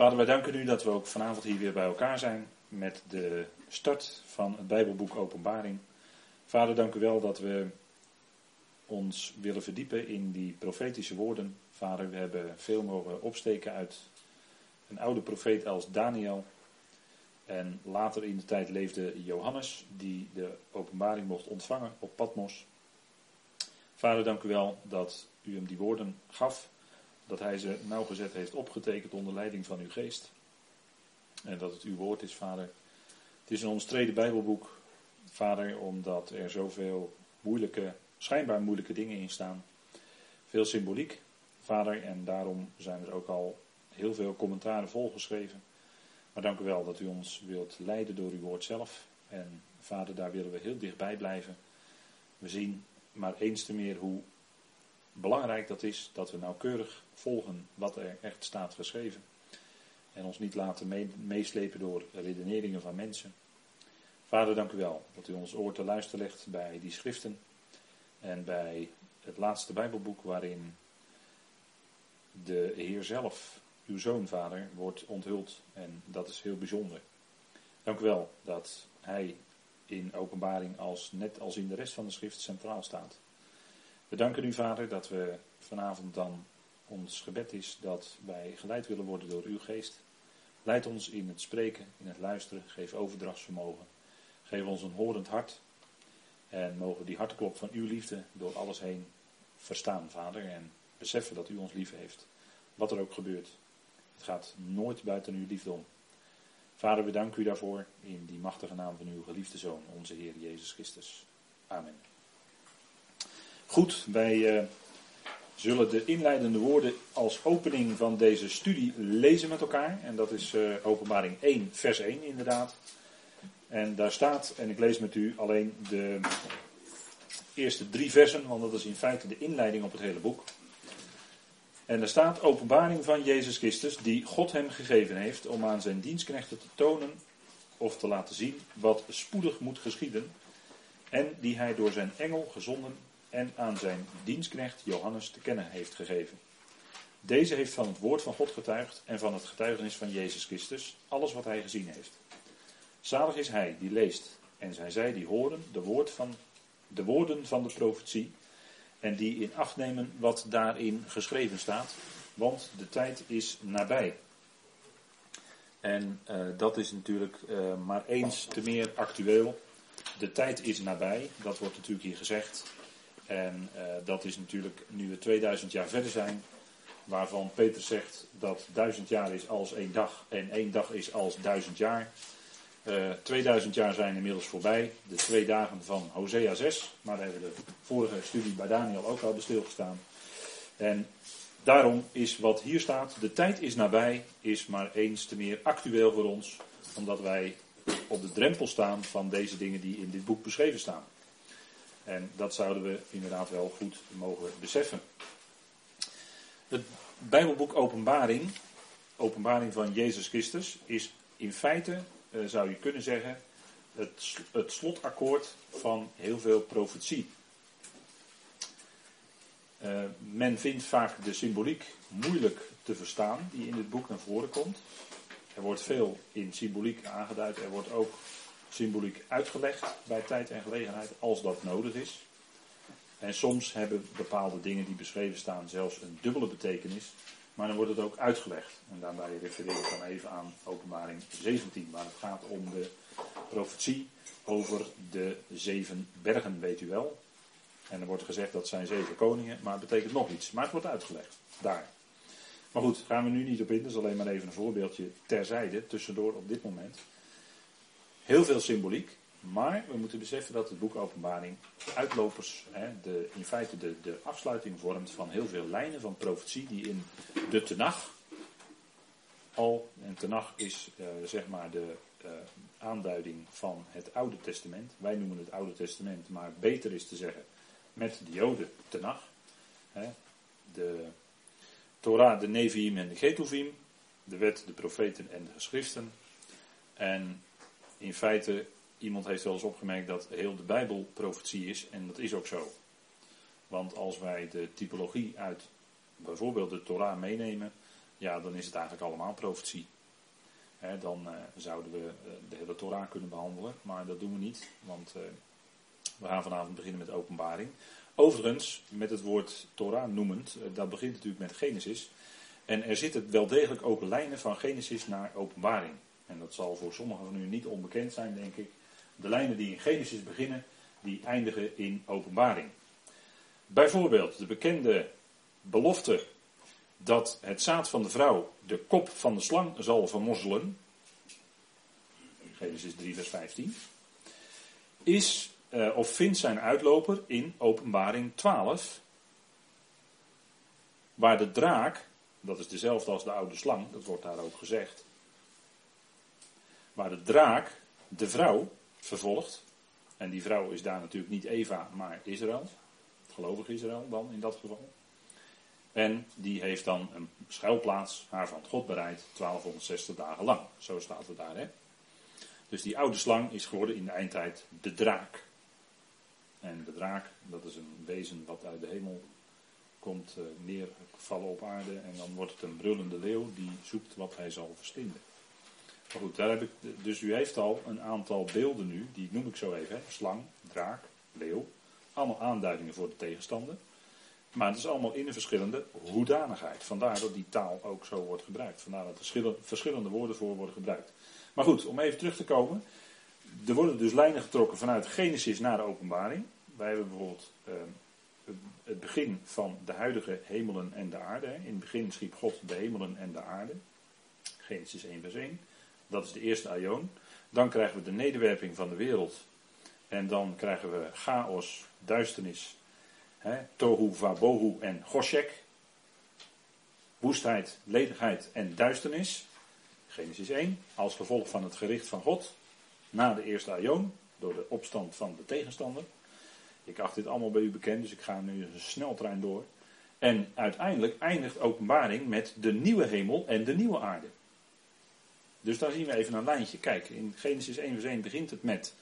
Vader, wij danken u dat we ook vanavond hier weer bij elkaar zijn met de start van het Bijbelboek Openbaring. Vader, dank u wel dat we ons willen verdiepen in die profetische woorden. Vader, we hebben veel mogen opsteken uit een oude profeet als Daniel. En later in de tijd leefde Johannes, die de openbaring mocht ontvangen op Patmos. Vader, dank u wel dat u hem die woorden gaf dat hij ze nauwgezet heeft opgetekend onder leiding van uw geest. En dat het uw woord is, vader. Het is een omstreden Bijbelboek, vader, omdat er zoveel moeilijke, schijnbaar moeilijke dingen in staan. Veel symboliek, vader, en daarom zijn er ook al heel veel commentaren volgeschreven. Maar dank u wel dat u ons wilt leiden door uw woord zelf. En vader, daar willen we heel dichtbij blijven. We zien maar eens te meer hoe belangrijk dat is dat we nauwkeurig volgen wat er echt staat geschreven. En ons niet laten meeslepen door redeneringen van mensen. Vader, dank u wel dat u ons oor te luisteren legt bij die schriften. En bij het laatste Bijbelboek waarin de Heer zelf, uw zoon, Vader, wordt onthuld. En dat is heel bijzonder. Dank u wel dat hij in openbaring als, net als in de rest van de schrift centraal staat. We danken u, Vader, dat we vanavond dan ons gebed is dat wij geleid willen worden door uw geest. Leid ons in het spreken, in het luisteren. Geef overdrachtsvermogen. Geef ons een horend hart. En mogen die hartklop van uw liefde door alles heen verstaan, Vader. En beseffen dat u ons lief heeft. Wat er ook gebeurt. Het gaat nooit buiten uw liefde om. Vader, we danken u daarvoor in die machtige naam van uw geliefde Zoon, onze Heer Jezus Christus. Amen. Goed, wij uh, zullen de inleidende woorden als opening van deze studie lezen met elkaar. En dat is uh, openbaring 1, vers 1 inderdaad. En daar staat, en ik lees met u alleen de eerste drie versen, want dat is in feite de inleiding op het hele boek. En daar staat openbaring van Jezus Christus, die God hem gegeven heeft om aan zijn dienstknechten te tonen of te laten zien wat spoedig moet geschieden. En die hij door zijn engel gezonden en aan zijn dienstknecht Johannes te kennen heeft gegeven. Deze heeft van het woord van God getuigd en van het getuigenis van Jezus Christus alles wat hij gezien heeft. Zalig is hij die leest en zijn zij die horen de, woord van, de woorden van de profetie en die in acht nemen wat daarin geschreven staat, want de tijd is nabij. En uh, dat is natuurlijk uh, maar eens te meer actueel. De tijd is nabij, dat wordt natuurlijk hier gezegd. En uh, dat is natuurlijk nu we 2000 jaar verder zijn, waarvan Peter zegt dat duizend jaar is als één dag en één dag is als duizend jaar. Uh, 2000 jaar zijn inmiddels voorbij, de twee dagen van Hosea 6, maar daar hebben de vorige studie bij Daniel ook al stilgestaan. En daarom is wat hier staat, de tijd is nabij, is maar eens te meer actueel voor ons, omdat wij op de drempel staan van deze dingen die in dit boek beschreven staan. En dat zouden we inderdaad wel goed mogen beseffen. Het Bijbelboek Openbaring, Openbaring van Jezus Christus, is in feite, uh, zou je kunnen zeggen, het, het slotakkoord van heel veel profetie. Uh, men vindt vaak de symboliek moeilijk te verstaan die in dit boek naar voren komt. Er wordt veel in symboliek aangeduid. Er wordt ook symboliek uitgelegd bij tijd en gelegenheid als dat nodig is. En soms hebben bepaalde dingen die beschreven staan zelfs een dubbele betekenis, maar dan wordt het ook uitgelegd. En daarbij refereer ik dan even aan openbaring 17, waar het gaat om de profetie over de zeven bergen, weet u wel. En er wordt gezegd dat zijn zeven koningen, maar het betekent nog iets. Maar het wordt uitgelegd, daar. Maar goed, gaan we nu niet op in, dat is alleen maar even een voorbeeldje terzijde, tussendoor op dit moment. Heel veel symboliek. Maar we moeten beseffen dat het boek Openbaring uitlopers, hè, de, in feite de, de afsluiting vormt van heel veel lijnen van profetie die in de Tenach al, en Tenach is uh, zeg maar de uh, aanduiding van het Oude Testament. Wij noemen het Oude Testament, maar beter is te zeggen met de Joden Tenach. Hè, de Torah, de Nevi'im en de Getuvim, de wet, de profeten en de geschriften. En in feite, iemand heeft wel eens opgemerkt dat heel de Bijbel profetie is. En dat is ook zo. Want als wij de typologie uit bijvoorbeeld de Torah meenemen, ja, dan is het eigenlijk allemaal profetie. dan uh, zouden we uh, de hele Torah kunnen behandelen, maar dat doen we niet, want uh, we gaan vanavond beginnen met openbaring. Overigens, met het woord Torah noemend, dat begint natuurlijk met Genesis. En er zitten wel degelijk ook lijnen van Genesis naar openbaring. En dat zal voor sommigen van u niet onbekend zijn, denk ik. De lijnen die in Genesis beginnen, die eindigen in openbaring. Bijvoorbeeld de bekende belofte dat het zaad van de vrouw de kop van de slang zal vermorzelen. Genesis 3, vers 15. Is uh, of vindt zijn uitloper in Openbaring 12. Waar de draak, dat is dezelfde als de oude slang, dat wordt daar ook gezegd. Waar de draak de vrouw vervolgt. En die vrouw is daar natuurlijk niet Eva, maar Israël. Gelovig Israël dan in dat geval. En die heeft dan een schuilplaats, haar van God bereid, 1260 dagen lang. Zo staat het daar, hè. Dus die oude slang is geworden in de eindtijd de draak. En de draak, dat is een wezen wat uit de hemel komt uh, neervallen op aarde. En dan wordt het een brullende leeuw die zoekt wat hij zal verslinden. Maar goed, daar dus u heeft al een aantal beelden nu, die noem ik zo even. Hè. Slang, draak, leeuw. Allemaal aanduidingen voor de tegenstander. Maar het is allemaal in een verschillende hoedanigheid. Vandaar dat die taal ook zo wordt gebruikt. Vandaar dat er verschillende woorden voor worden gebruikt. Maar goed, om even terug te komen. Er worden dus lijnen getrokken vanuit Genesis naar de openbaring. Wij hebben bijvoorbeeld uh, het begin van de huidige hemelen en de aarde. In het begin schiep God de hemelen en de aarde. Genesis 1 vers 1. Dat is de eerste aion. Dan krijgen we de nederwerping van de wereld. En dan krijgen we chaos, duisternis, he, tohu, vabohu en goshek. Woestheid, ledigheid en duisternis. Genesis 1. Als gevolg van het gericht van God na de eerste aion, door de opstand van de tegenstander. Ik acht dit allemaal bij u bekend, dus ik ga nu een sneltrein door. En uiteindelijk eindigt openbaring met de nieuwe hemel en de nieuwe aarde. Dus daar zien we even een lijntje. Kijk, in Genesis 1 vers 1 begint het met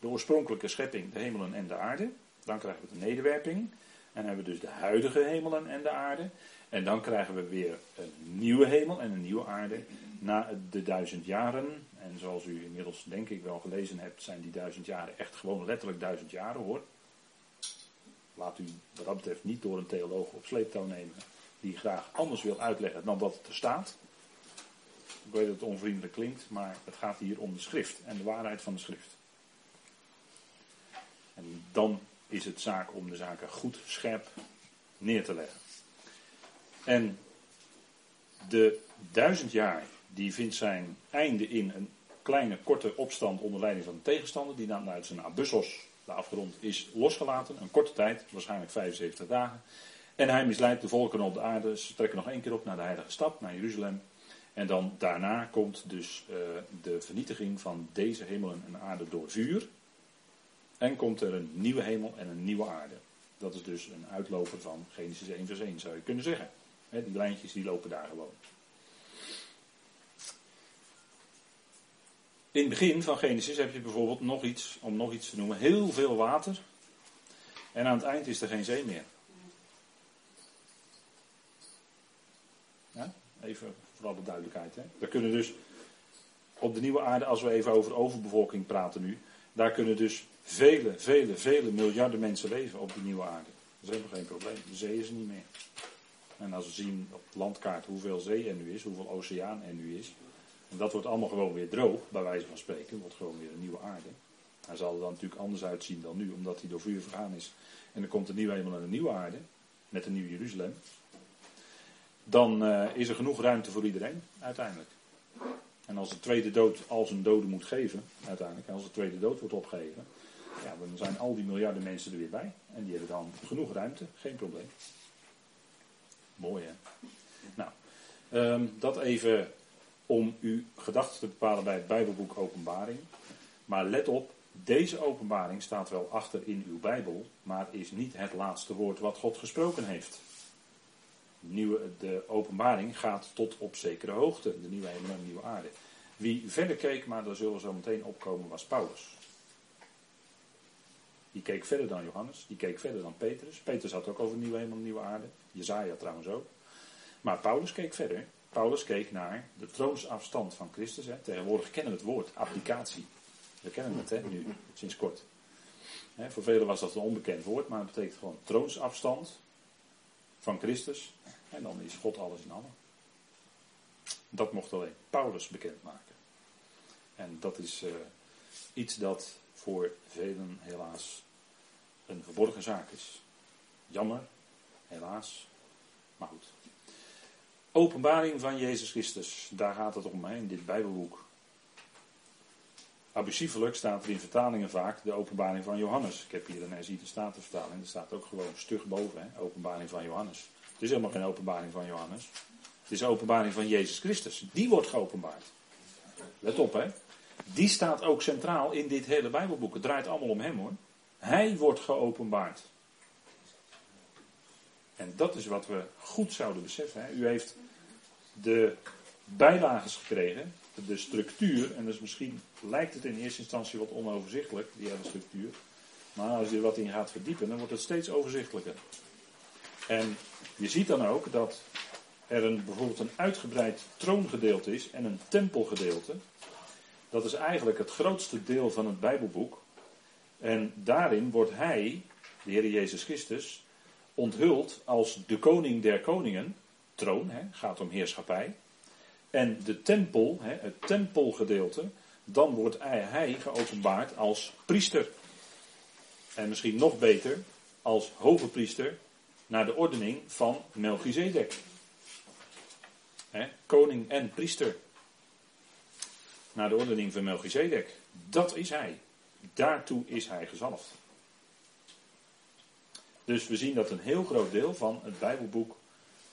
de oorspronkelijke schepping, de hemelen en de aarde. Dan krijgen we de nederwerping. En hebben we dus de huidige hemelen en de aarde. En dan krijgen we weer een nieuwe hemel en een nieuwe aarde na de duizend jaren. En zoals u inmiddels denk ik wel gelezen hebt, zijn die duizend jaren echt gewoon letterlijk duizend jaren hoor. Laat u wat dat betreft niet door een theoloog op sleeptouw nemen die graag anders wil uitleggen dan het er staat. Weet dat het onvriendelijk klinkt, maar het gaat hier om de schrift en de waarheid van de schrift. En dan is het zaak om de zaken goed scherp neer te leggen. En de duizend jaar die vindt zijn einde in een kleine korte opstand onder leiding van de tegenstander, die dan uit zijn abyssos, de afgrond, is losgelaten. Een korte tijd, waarschijnlijk 75 dagen. En hij misleidt de volken op de aarde. Ze trekken nog één keer op naar de heilige stad, naar Jeruzalem. En dan daarna komt dus uh, de vernietiging van deze hemelen en aarde door vuur. En komt er een nieuwe hemel en een nieuwe aarde. Dat is dus een uitloper van Genesis 1 vers 1 zou je kunnen zeggen. Die lijntjes die lopen daar gewoon. In het begin van Genesis heb je bijvoorbeeld nog iets, om nog iets te noemen, heel veel water. En aan het eind is er geen zee meer. Ja? Even voor alle duidelijkheid. Hè? Kunnen dus op de nieuwe aarde, als we even over overbevolking praten nu, daar kunnen dus vele, vele, vele miljarden mensen leven op die nieuwe aarde. Dat is helemaal geen probleem. De zee is er niet meer. En als we zien op de landkaart hoeveel zee er nu is, hoeveel oceaan er nu is, en dat wordt allemaal gewoon weer droog, bij wijze van spreken. wordt gewoon weer een nieuwe aarde. Hij zal er dan natuurlijk anders uitzien dan nu, omdat hij door vuur vergaan is. En er komt een nieuwe hemel en een nieuwe aarde, met een nieuw Jeruzalem. Dan uh, is er genoeg ruimte voor iedereen, uiteindelijk. En als de tweede dood al zijn doden moet geven, uiteindelijk, als de tweede dood wordt opgegeven, ja, dan zijn al die miljarden mensen er weer bij. En die hebben dan genoeg ruimte, geen probleem. Mooi hè. Nou, um, dat even om uw gedachten te bepalen bij het Bijbelboek Openbaring. Maar let op, deze openbaring staat wel achter in uw Bijbel, maar is niet het laatste woord wat God gesproken heeft. Nieuwe, de openbaring gaat tot op zekere hoogte, de nieuwe hemel en de nieuwe aarde. Wie verder keek, maar daar zullen we zo meteen opkomen, was Paulus. Die keek verder dan Johannes, die keek verder dan Petrus. Petrus had ook over nieuwe hemel en nieuwe aarde. Jezaja trouwens ook. Maar Paulus keek verder. Paulus keek naar de troonsafstand van Christus. Hè. Tegenwoordig kennen we het woord, applicatie. We kennen het hè, nu, sinds kort. Voor velen was dat een onbekend woord, maar het betekent gewoon troonsafstand van Christus. En dan is God alles in allen. Dat mocht alleen Paulus bekendmaken. En dat is uh, iets dat voor velen helaas een verborgen zaak is. Jammer, helaas. Maar goed. Openbaring van Jezus Christus, daar gaat het om hè, in dit Bijbelboek. Abusievelijk staat er in vertalingen vaak de openbaring van Johannes. Ik heb hier een herziende statenvertaling, er staat ook gewoon stug boven, hè, openbaring van Johannes. Het is helemaal geen openbaring van Johannes. Het is de openbaring van Jezus Christus. Die wordt geopenbaard. Let op hè. Die staat ook centraal in dit hele Bijbelboek. Het draait allemaal om hem hoor. Hij wordt geopenbaard. En dat is wat we goed zouden beseffen. Hè. U heeft de bijlages gekregen, de structuur, en dus misschien lijkt het in eerste instantie wat onoverzichtelijk, die hele structuur. Maar als je er wat in gaat verdiepen, dan wordt het steeds overzichtelijker. En je ziet dan ook dat er een, bijvoorbeeld een uitgebreid troongedeelte is en een tempelgedeelte. Dat is eigenlijk het grootste deel van het Bijbelboek. En daarin wordt hij, de Heer Jezus Christus, onthuld als de koning der koningen. Troon, hè, gaat om heerschappij. En de tempel, het tempelgedeelte, dan wordt hij, geopenbaard als priester. En misschien nog beter, als hoge priester naar de ordening van Melchizedek. Koning en priester. Naar de ordening van Melchizedek. Dat is hij. Daartoe is hij gezalfd. Dus we zien dat een heel groot deel van het Bijbelboek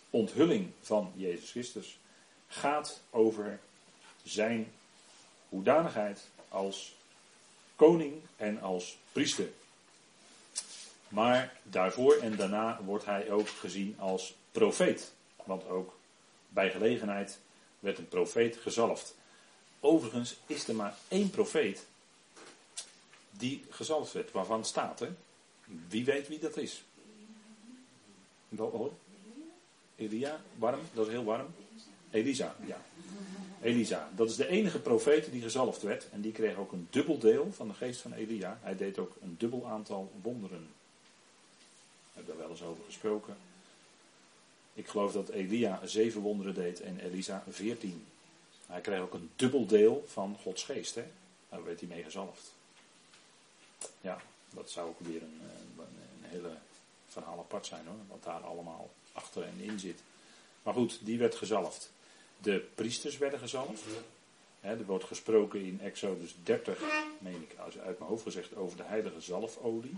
onthulling van Jezus Christus gaat over zijn hoedanigheid als koning en als priester. Maar daarvoor en daarna wordt hij ook gezien als profeet. Want ook bij gelegenheid werd een profeet gezalfd. Overigens is er maar één profeet die gezalfd werd, waarvan staat er. Wie weet wie dat is? Wel hoor. Elia, warm, dat is heel warm. Elisa, ja. Elisa, dat is de enige profeet die gezalfd werd. En die kreeg ook een dubbel deel van de geest van Elia. Hij deed ook een dubbel aantal wonderen. We hebben daar wel eens over gesproken. Ik geloof dat Elia zeven wonderen deed en Elisa veertien. Hij kreeg ook een dubbel deel van Gods geest. Hè? Daar werd hij mee gezalfd. Ja, dat zou ook weer een, een, hele verhaal apart zijn hoor. Wat daar allemaal achter en in zit. Maar goed, die werd gezalfd. De priesters werden gezalfd. er wordt gesproken in Exodus 30, meen ik uit mijn hoofd gezegd, over de heilige zalfolie.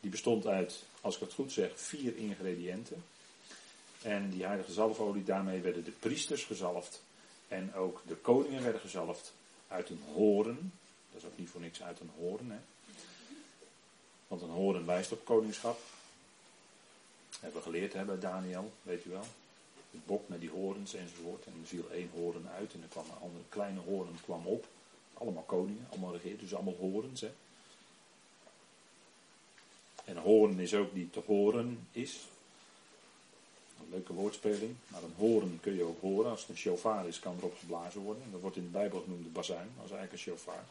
Die bestond uit, als ik het goed zeg, vier ingrediënten. En die heilige zalfolie, daarmee werden de priesters gezalfd. En ook de koningen werden gezalfd uit een horen. Dat is ook niet voor niks uit een horen. Hè. Want een horen wijst op koningschap. Dat hebben we geleerd hè, bij Daniel, weet u wel. Bok met die horens enzovoort. En er viel één horen uit en er kwam een andere kleine horen kwam op. Allemaal koningen, allemaal regeerd, dus allemaal horens. Hè. En horen is ook die te horen is. Een leuke woordspeling. Maar een horen kun je ook horen. Als het een shofar is, kan erop geblazen worden. Dat wordt in de Bijbel genoemd de bazuin. Dat is eigenlijk een shofar.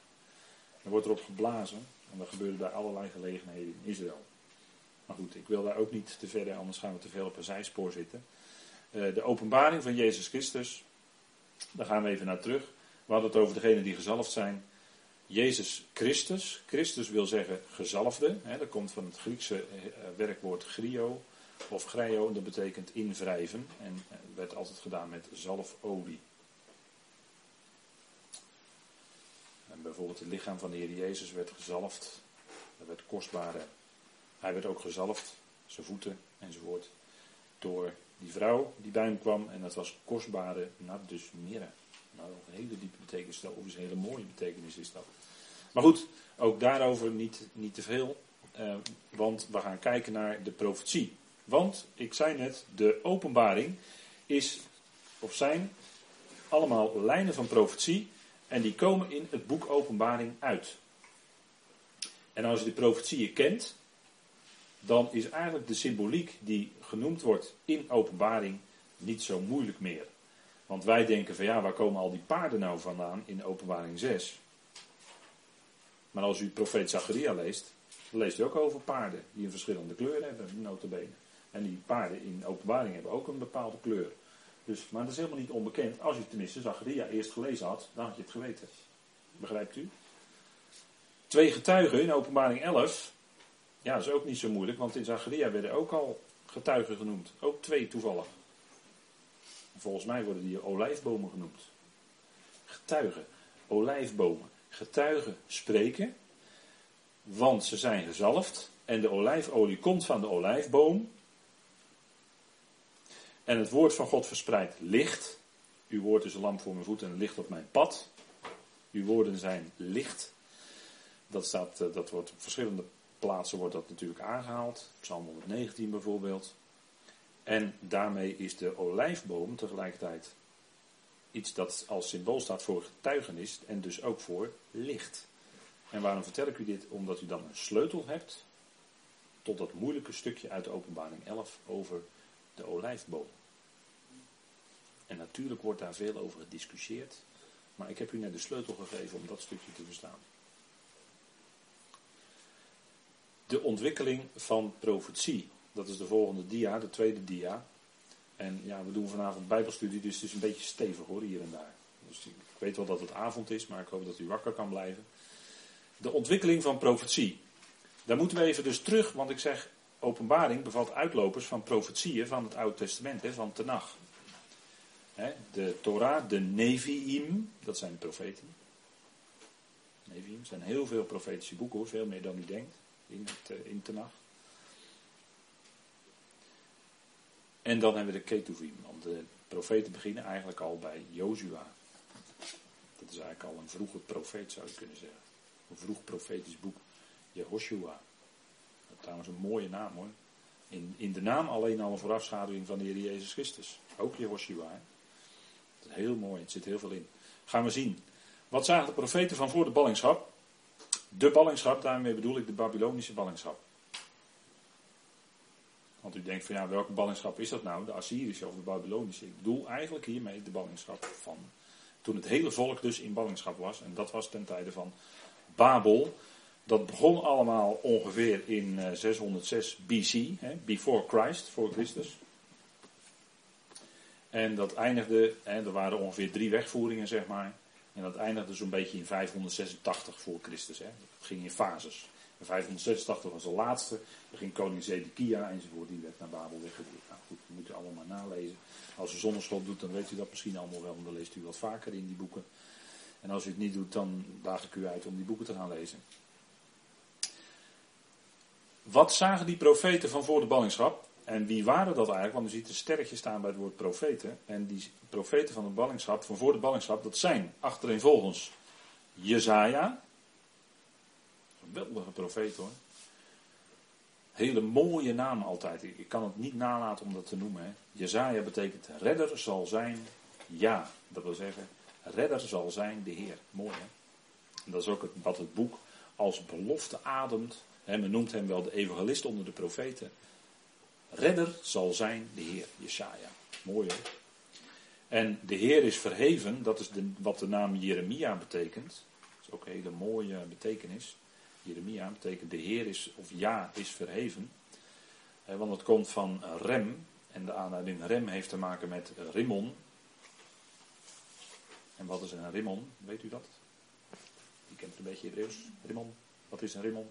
Er wordt erop geblazen. En dat gebeurde bij allerlei gelegenheden in Israël. Maar goed, ik wil daar ook niet te verder, anders gaan we te veel op een zijspoor zitten. Uh, de openbaring van Jezus Christus, daar gaan we even naar terug. We hadden het over degenen die gezalfd zijn. Jezus Christus, Christus wil zeggen gezalfde. Hè, dat komt van het Griekse eh, werkwoord grio of greio, dat betekent invrijven. En eh, werd altijd gedaan met zalfolie. En bijvoorbeeld het lichaam van de Heer Jezus werd gezalfd. Er werd kostbare hij werd ook gezalfd, zijn voeten enzovoort, door die vrouw die bij hem kwam. En dat was kostbare nardus mirre. Nou, een hele diepe betekenis, of een hele mooie betekenis is dat. Maar goed, ook daarover niet, niet te veel. Eh, want we gaan kijken naar de profetie. Want, ik zei net, de openbaring is, of zijn, allemaal lijnen van profetie. En die komen in het boek Openbaring uit. En als je de profetieën kent, dan is eigenlijk de symboliek die genoemd wordt in openbaring niet zo moeilijk meer. Want wij denken van ja, waar komen al die paarden nou vandaan in openbaring 6? Maar als u profeet Zacharia leest, dan leest u ook over paarden die een verschillende kleur hebben, notabene. En die paarden in openbaring hebben ook een bepaalde kleur. Dus, maar dat is helemaal niet onbekend. Als u tenminste Zacharia eerst gelezen had, dan had je het geweten. Begrijpt u? Twee getuigen in openbaring 11. Ja, dat is ook niet zo moeilijk, want in Zacharia werden ook al getuigen genoemd. Ook twee toevallig. Volgens mij worden die olijfbomen genoemd. Getuigen, olijfbomen. Getuigen spreken, want ze zijn gezalfd. En de olijfolie komt van de olijfboom. En het woord van God verspreidt licht. Uw woord is een lamp voor mijn voet en een licht op mijn pad. Uw woorden zijn licht. Dat, staat, eh, dat wordt op verschillende plaatsen wordt dat natuurlijk aangehaald. Psalm 119 bijvoorbeeld. En daarmee is de olijfboom tegelijkertijd iets dat als symbool staat voor getuigenis en dus ook voor licht. En waarom vertel ik u dit? Omdat u dan een sleutel hebt tot dat moeilijke stukje uit de openbaring 11 over de olijfboom. En natuurlijk wordt daar veel over gediscussieerd, maar ik heb u net de sleutel gegeven om dat stukje te verstaan. De ontwikkeling van profetie. Dat is de volgende dia, de tweede dia. En ja, we doen vanavond bijbelstudie, dus het is een beetje stevig hoor, hier en daar. Dus ik weet wel dat het avond is, maar ik hoop dat u wakker kan blijven. De ontwikkeling van profetie. Daar moeten we even dus terug, want ik zeg, openbaring bevat uitlopers van profetieën van het Oude Testament, hè, van Tenach. Hè, de Torah, de Nevi'im, dat zijn de profeten. Nevi'im zijn heel veel profetische boeken, hoor, veel meer dan u denkt in, het, uh, in Tenach. En dan hebben we de Ketuvim, want de profeten beginnen eigenlijk al bij Jozua. Dat is eigenlijk al een vroege profeet zou je kunnen zeggen. Een vroeg profetisch boek, Jehoshua. Trouwens een mooie naam hoor. In, in de naam alleen al een voorafschaduwing van de Heer Jezus Christus. Ook Jehoshua. Dat is heel mooi, het zit heel veel in. Gaan we zien. Wat zagen de profeten van voor de ballingschap? De ballingschap, daarmee bedoel ik de Babylonische ballingschap. Want u denkt van ja, welke ballingschap is dat nou? De Assyrische of de Babylonische? Ik bedoel eigenlijk hiermee de ballingschap van toen het hele volk dus in ballingschap was. En dat was ten tijde van Babel. Dat begon allemaal ongeveer in 606 eh, BC, hè, before Christ, voor Christus. En dat eindigde, hè, er waren ongeveer drie wegvoeringen zeg maar. En dat eindigde zo'n beetje in 586 voor Christus. Hè. Dat ging in fases. 586 was de laatste. Dan ging koning Zedekia enzovoort. Die werd naar Babel weggevoerd. Nou goed, dat moet u allemaal maar nalezen. Als u zonneschot doet, dan weet u dat misschien allemaal wel. Want dan leest u wat vaker in die boeken. En als u het niet doet, dan daag ik u uit om die boeken te gaan lezen. Wat zagen die profeten van voor de ballingschap? En wie waren dat eigenlijk? Want u ziet een sterretje staan bij het woord profeten. En die profeten van de ballingschap, van voor de ballingschap, dat zijn achtereenvolgens Jezaja. Geweldige profeet hoor. Hele mooie naam altijd. Ik kan het niet nalaten om dat te noemen. Hè. Jezaja betekent redder zal zijn, ja. Dat wil zeggen, redder zal zijn de Heer. Mooi hè. En dat is ook wat het boek als belofte ademt. Men noemt hem wel de evangelist onder de profeten. Redder zal zijn de Heer, Jesaja. Mooi hoor. En de Heer is verheven, dat is de, wat de naam Jeremia betekent. Dat is ook een hele mooie betekenis. Jeremia betekent de Heer is, of ja, is verheven. want het komt van rem. En de aanleiding rem heeft te maken met rimmon. En wat is een rimmon? Weet u dat? Je kent het een beetje Hebreeuws. Rimmon. Wat is een rimmon?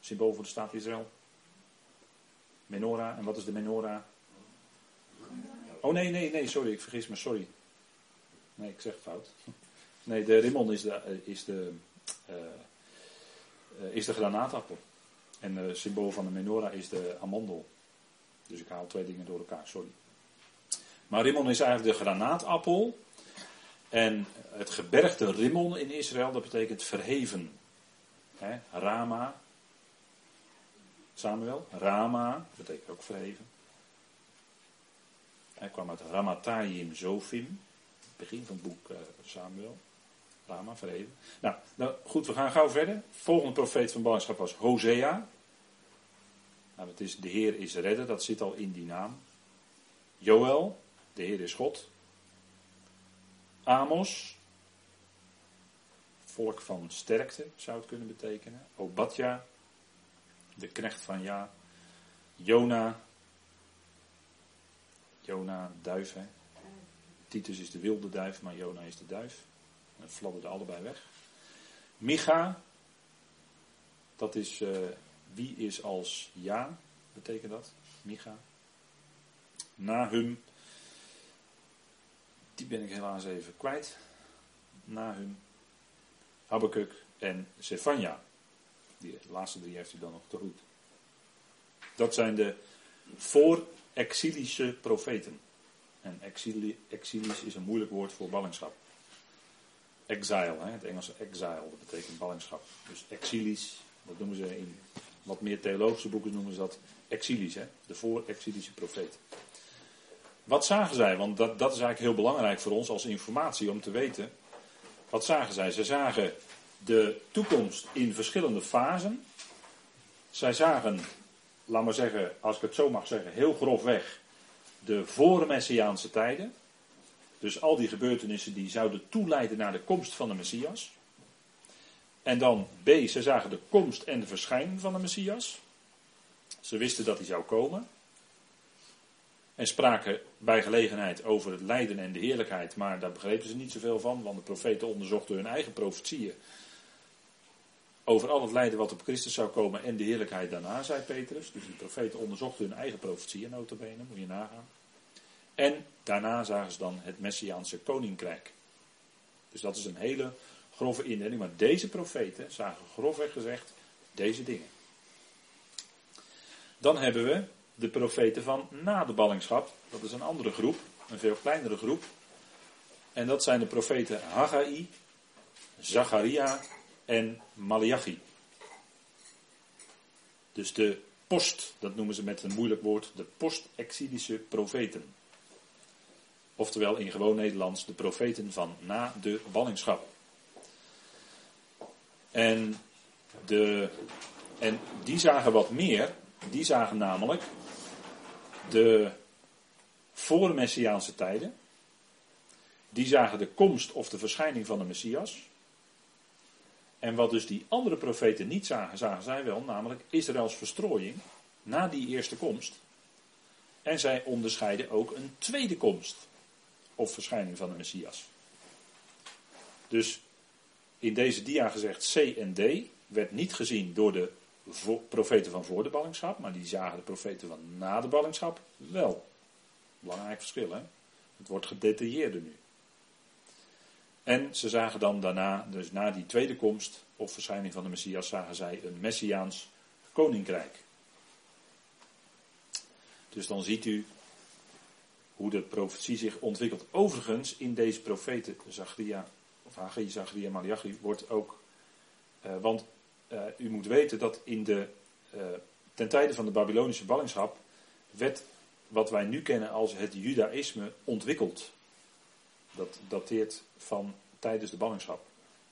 Symbool voor de staat Israël. Menorah. En wat is de menorah? Oh nee, nee, nee, sorry, ik vergis me, sorry. Nee, ik zeg fout. Nee, de rimmon is de, eh, is de, uh, is de granaatappel. En het symbool van de menorah is de amandel. Dus ik haal twee dingen door elkaar, sorry. Maar rimmon is eigenlijk de granaatappel. En het gebergte rimmon in Israël, dat betekent verheven. He, Rama, Samuel. Rama, betekent ook verheven. Hij kwam uit Ramatayim Zofim. Begin van het boek uh, Samuel. Rama, verheven. Nou, nou, goed, we gaan gauw verder. Volgende profeet van ballingschap was Hosea. Nou, het is, de Heer is redder, dat zit al in die naam. Joel, de Heer is God. Amos, volk van sterkte zou het kunnen betekenen. Obadja, de knecht van Ja. Jona, Jona, duif hè. Titus is de wilde duif, maar Jona is de duif. En fladderden allebei weg. Micha, dat is uh, wie is als ja, betekent dat. Micha. Nahum, die ben ik helaas even kwijt. Nahum, Habakkuk en Sefania. Die laatste drie heeft u dan nog te goed. Dat zijn de voor-exilische profeten. En exili, exilisch is een moeilijk woord voor ballingschap. Exile, hè, het Engelse exile, dat betekent ballingschap. Dus exilisch, dat noemen ze in wat meer theologische boeken noemen ze dat exilisch, hè, de voor-exilische profeten. Wat zagen zij? Want dat, dat is eigenlijk heel belangrijk voor ons als informatie om te weten. Wat zagen zij? Ze zagen de toekomst in verschillende fasen. Zij zagen, laat maar zeggen, als ik het zo mag zeggen, heel grofweg de voor-Messiaanse tijden. Dus al die gebeurtenissen die zouden toeleiden naar de komst van de Messias. En dan B, ze zagen de komst en de verschijning van de Messias. Ze wisten dat hij zou komen. En spraken bij gelegenheid over het lijden en de heerlijkheid, maar daar begrepen ze niet zoveel van, want de profeten onderzochten hun eigen profetieën over al het lijden wat op Christus zou komen en de heerlijkheid daarna, zei Petrus. Dus de profeten onderzochten hun eigen profetieën, notabene, moet je nagaan. En daarna zagen ze dan het Messiaanse koninkrijk. Dus dat is een hele grove indeling. Maar deze profeten zagen grofweg gezegd deze dingen. Dan hebben we de profeten van na de ballingschap. Dat is een andere groep, een veel kleinere groep. En dat zijn de profeten Haggai, Zacharia en Malachi. Dus de post, dat noemen ze met een moeilijk woord, de post-exilische profeten. Oftewel in gewoon Nederlands de profeten van na de ballingschap. En, de, en die zagen wat meer. Die zagen namelijk de voor-Messiaanse tijden. Die zagen de komst of de verschijning van de Messias. En wat dus die andere profeten niet zagen, zagen zij wel, namelijk Israëls verstrooiing na die eerste komst. En zij onderscheiden ook een tweede komst of verschijning van de Messias. Dus in deze dia gezegd C en D werd niet gezien door de profeten van voor de ballingschap, maar die zagen de profeten van na de ballingschap wel. Belangrijk verschil, hè? Het wordt gedetailleerder nu. En ze zagen dan daarna, dus na die tweede komst of verschijning van de Messias, zagen zij een Messiaans koninkrijk. Dus dan ziet u hoe de profetie zich ontwikkelt. Overigens, in deze profeten, Zachria, of Haggai, Zachria, Malachi, wordt ook, uh, want uh, u moet weten dat in de, uh, ten tijde van de Babylonische ballingschap, werd wat wij nu kennen als het Judaïsme ontwikkeld. Dat dateert van tijdens de ballingschap.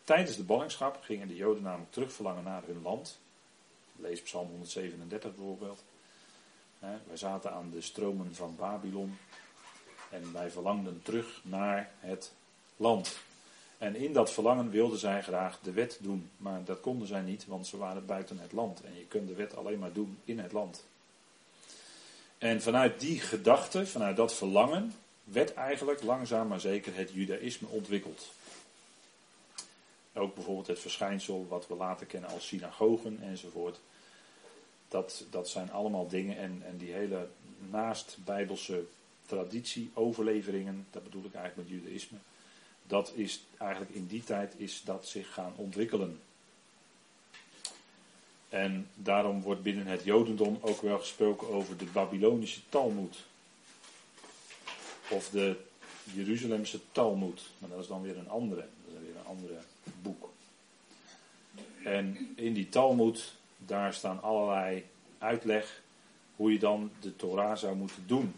Tijdens de ballingschap gingen de Joden namelijk terugverlangen naar hun land. Lees Psalm 137 bijvoorbeeld. wij zaten aan de stromen van Babylon. En wij verlangden terug naar het land. En in dat verlangen wilden zij graag de wet doen. Maar dat konden zij niet, want ze waren buiten het land. En je kunt de wet alleen maar doen in het land. En vanuit die gedachte, vanuit dat verlangen, werd eigenlijk langzaam maar zeker het judaïsme ontwikkeld. Ook bijvoorbeeld het verschijnsel wat we later kennen als synagogen enzovoort. Dat, dat zijn allemaal dingen en, en die hele naast bijbelse traditie, overleveringen, dat bedoel ik eigenlijk met judaïsme. Dat is eigenlijk in die tijd is dat zich gaan ontwikkelen. En daarom wordt binnen het Jodendom ook wel gesproken over de Babylonische Talmud. Of de Jeruzalemse Talmud. Maar dat is dan weer een andere. Dat is weer een andere boek. En in die Talmud, daar staan allerlei uitleg hoe je dan de Torah zou moeten doen.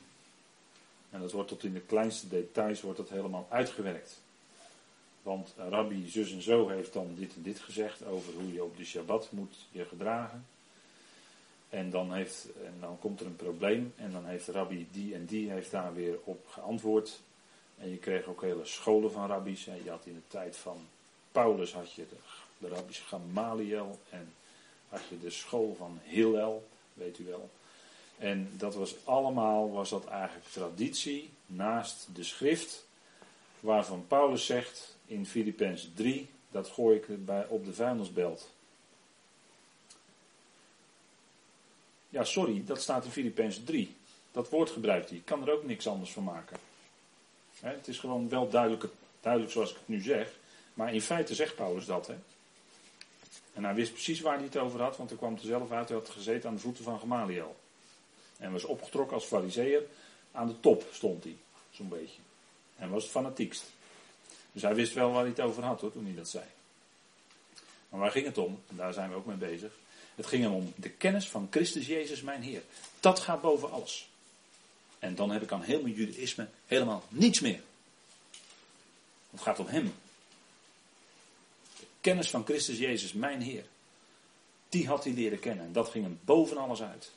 En dat wordt tot in de kleinste details wordt dat helemaal uitgewerkt. Want rabbi zus en zo heeft dan dit en dit gezegd over hoe je op de Shabbat moet je gedragen. En dan, heeft, en dan komt er een probleem en dan heeft rabbi die en die heeft daar weer op geantwoord. En je kreeg ook hele scholen van rabbies. En je had in de tijd van Paulus had je de, de rabbies Gamaliel en had je de school van Hillel, weet u wel. En dat was allemaal, was dat eigenlijk traditie naast de schrift, waarvan Paulus zegt in Filippenzen 3, dat gooi ik bij, op de vuilnisbelt. Ja, sorry, dat staat in Filippenzen 3. Dat woord gebruikt hij. Ik kan er ook niks anders van maken. het is gewoon wel duidelijk, duidelijk zoals ik het nu zeg. Maar in feite zegt Paulus dat. Hè? En hij wist precies waar hij het over had, want hij kwam er zelf uit. Hij had gezeten aan de voeten van Gamaliel. En was opgetrokken als fariseer. Aan de top stond hij, zo'n beetje. En was het fanatiekst. Dus hij wist wel waar hij het over had toen hij dat zei. Maar waar ging het om? En daar zijn we ook mee bezig. Het ging hem om de kennis van Christus Jezus, mijn Heer. Dat gaat boven alles. En dan heb ik aan heel mijn judaïsme helemaal niets meer. Het gaat om Hem. De kennis van Christus Jezus, mijn Heer. Die had hij leren kennen. En dat ging hem boven alles uit.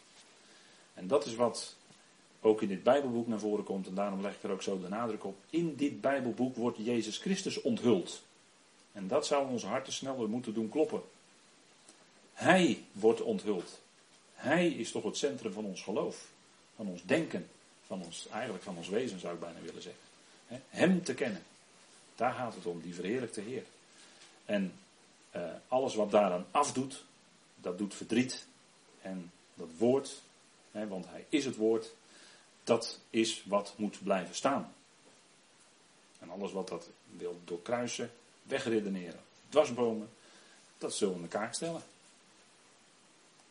En dat is wat ook in dit Bijbelboek naar voren komt. En daarom leg ik er ook zo de nadruk op. In dit Bijbelboek wordt Jezus Christus onthuld. En dat zou onze harten sneller moeten doen kloppen. Hij wordt onthuld. Hij is toch het centrum van ons geloof. Van ons denken. Van ons, eigenlijk van ons wezen zou ik bijna willen zeggen. Hem te kennen. Daar gaat het om, die verheerlijkte Heer. En eh, alles wat daaraan afdoet, dat doet verdriet. En dat woord, hè, want hij is het woord, dat is wat moet blijven staan. En alles wat dat wil doorkruisen, wegredeneren, dwarsbomen, dat zullen we in elkaar stellen.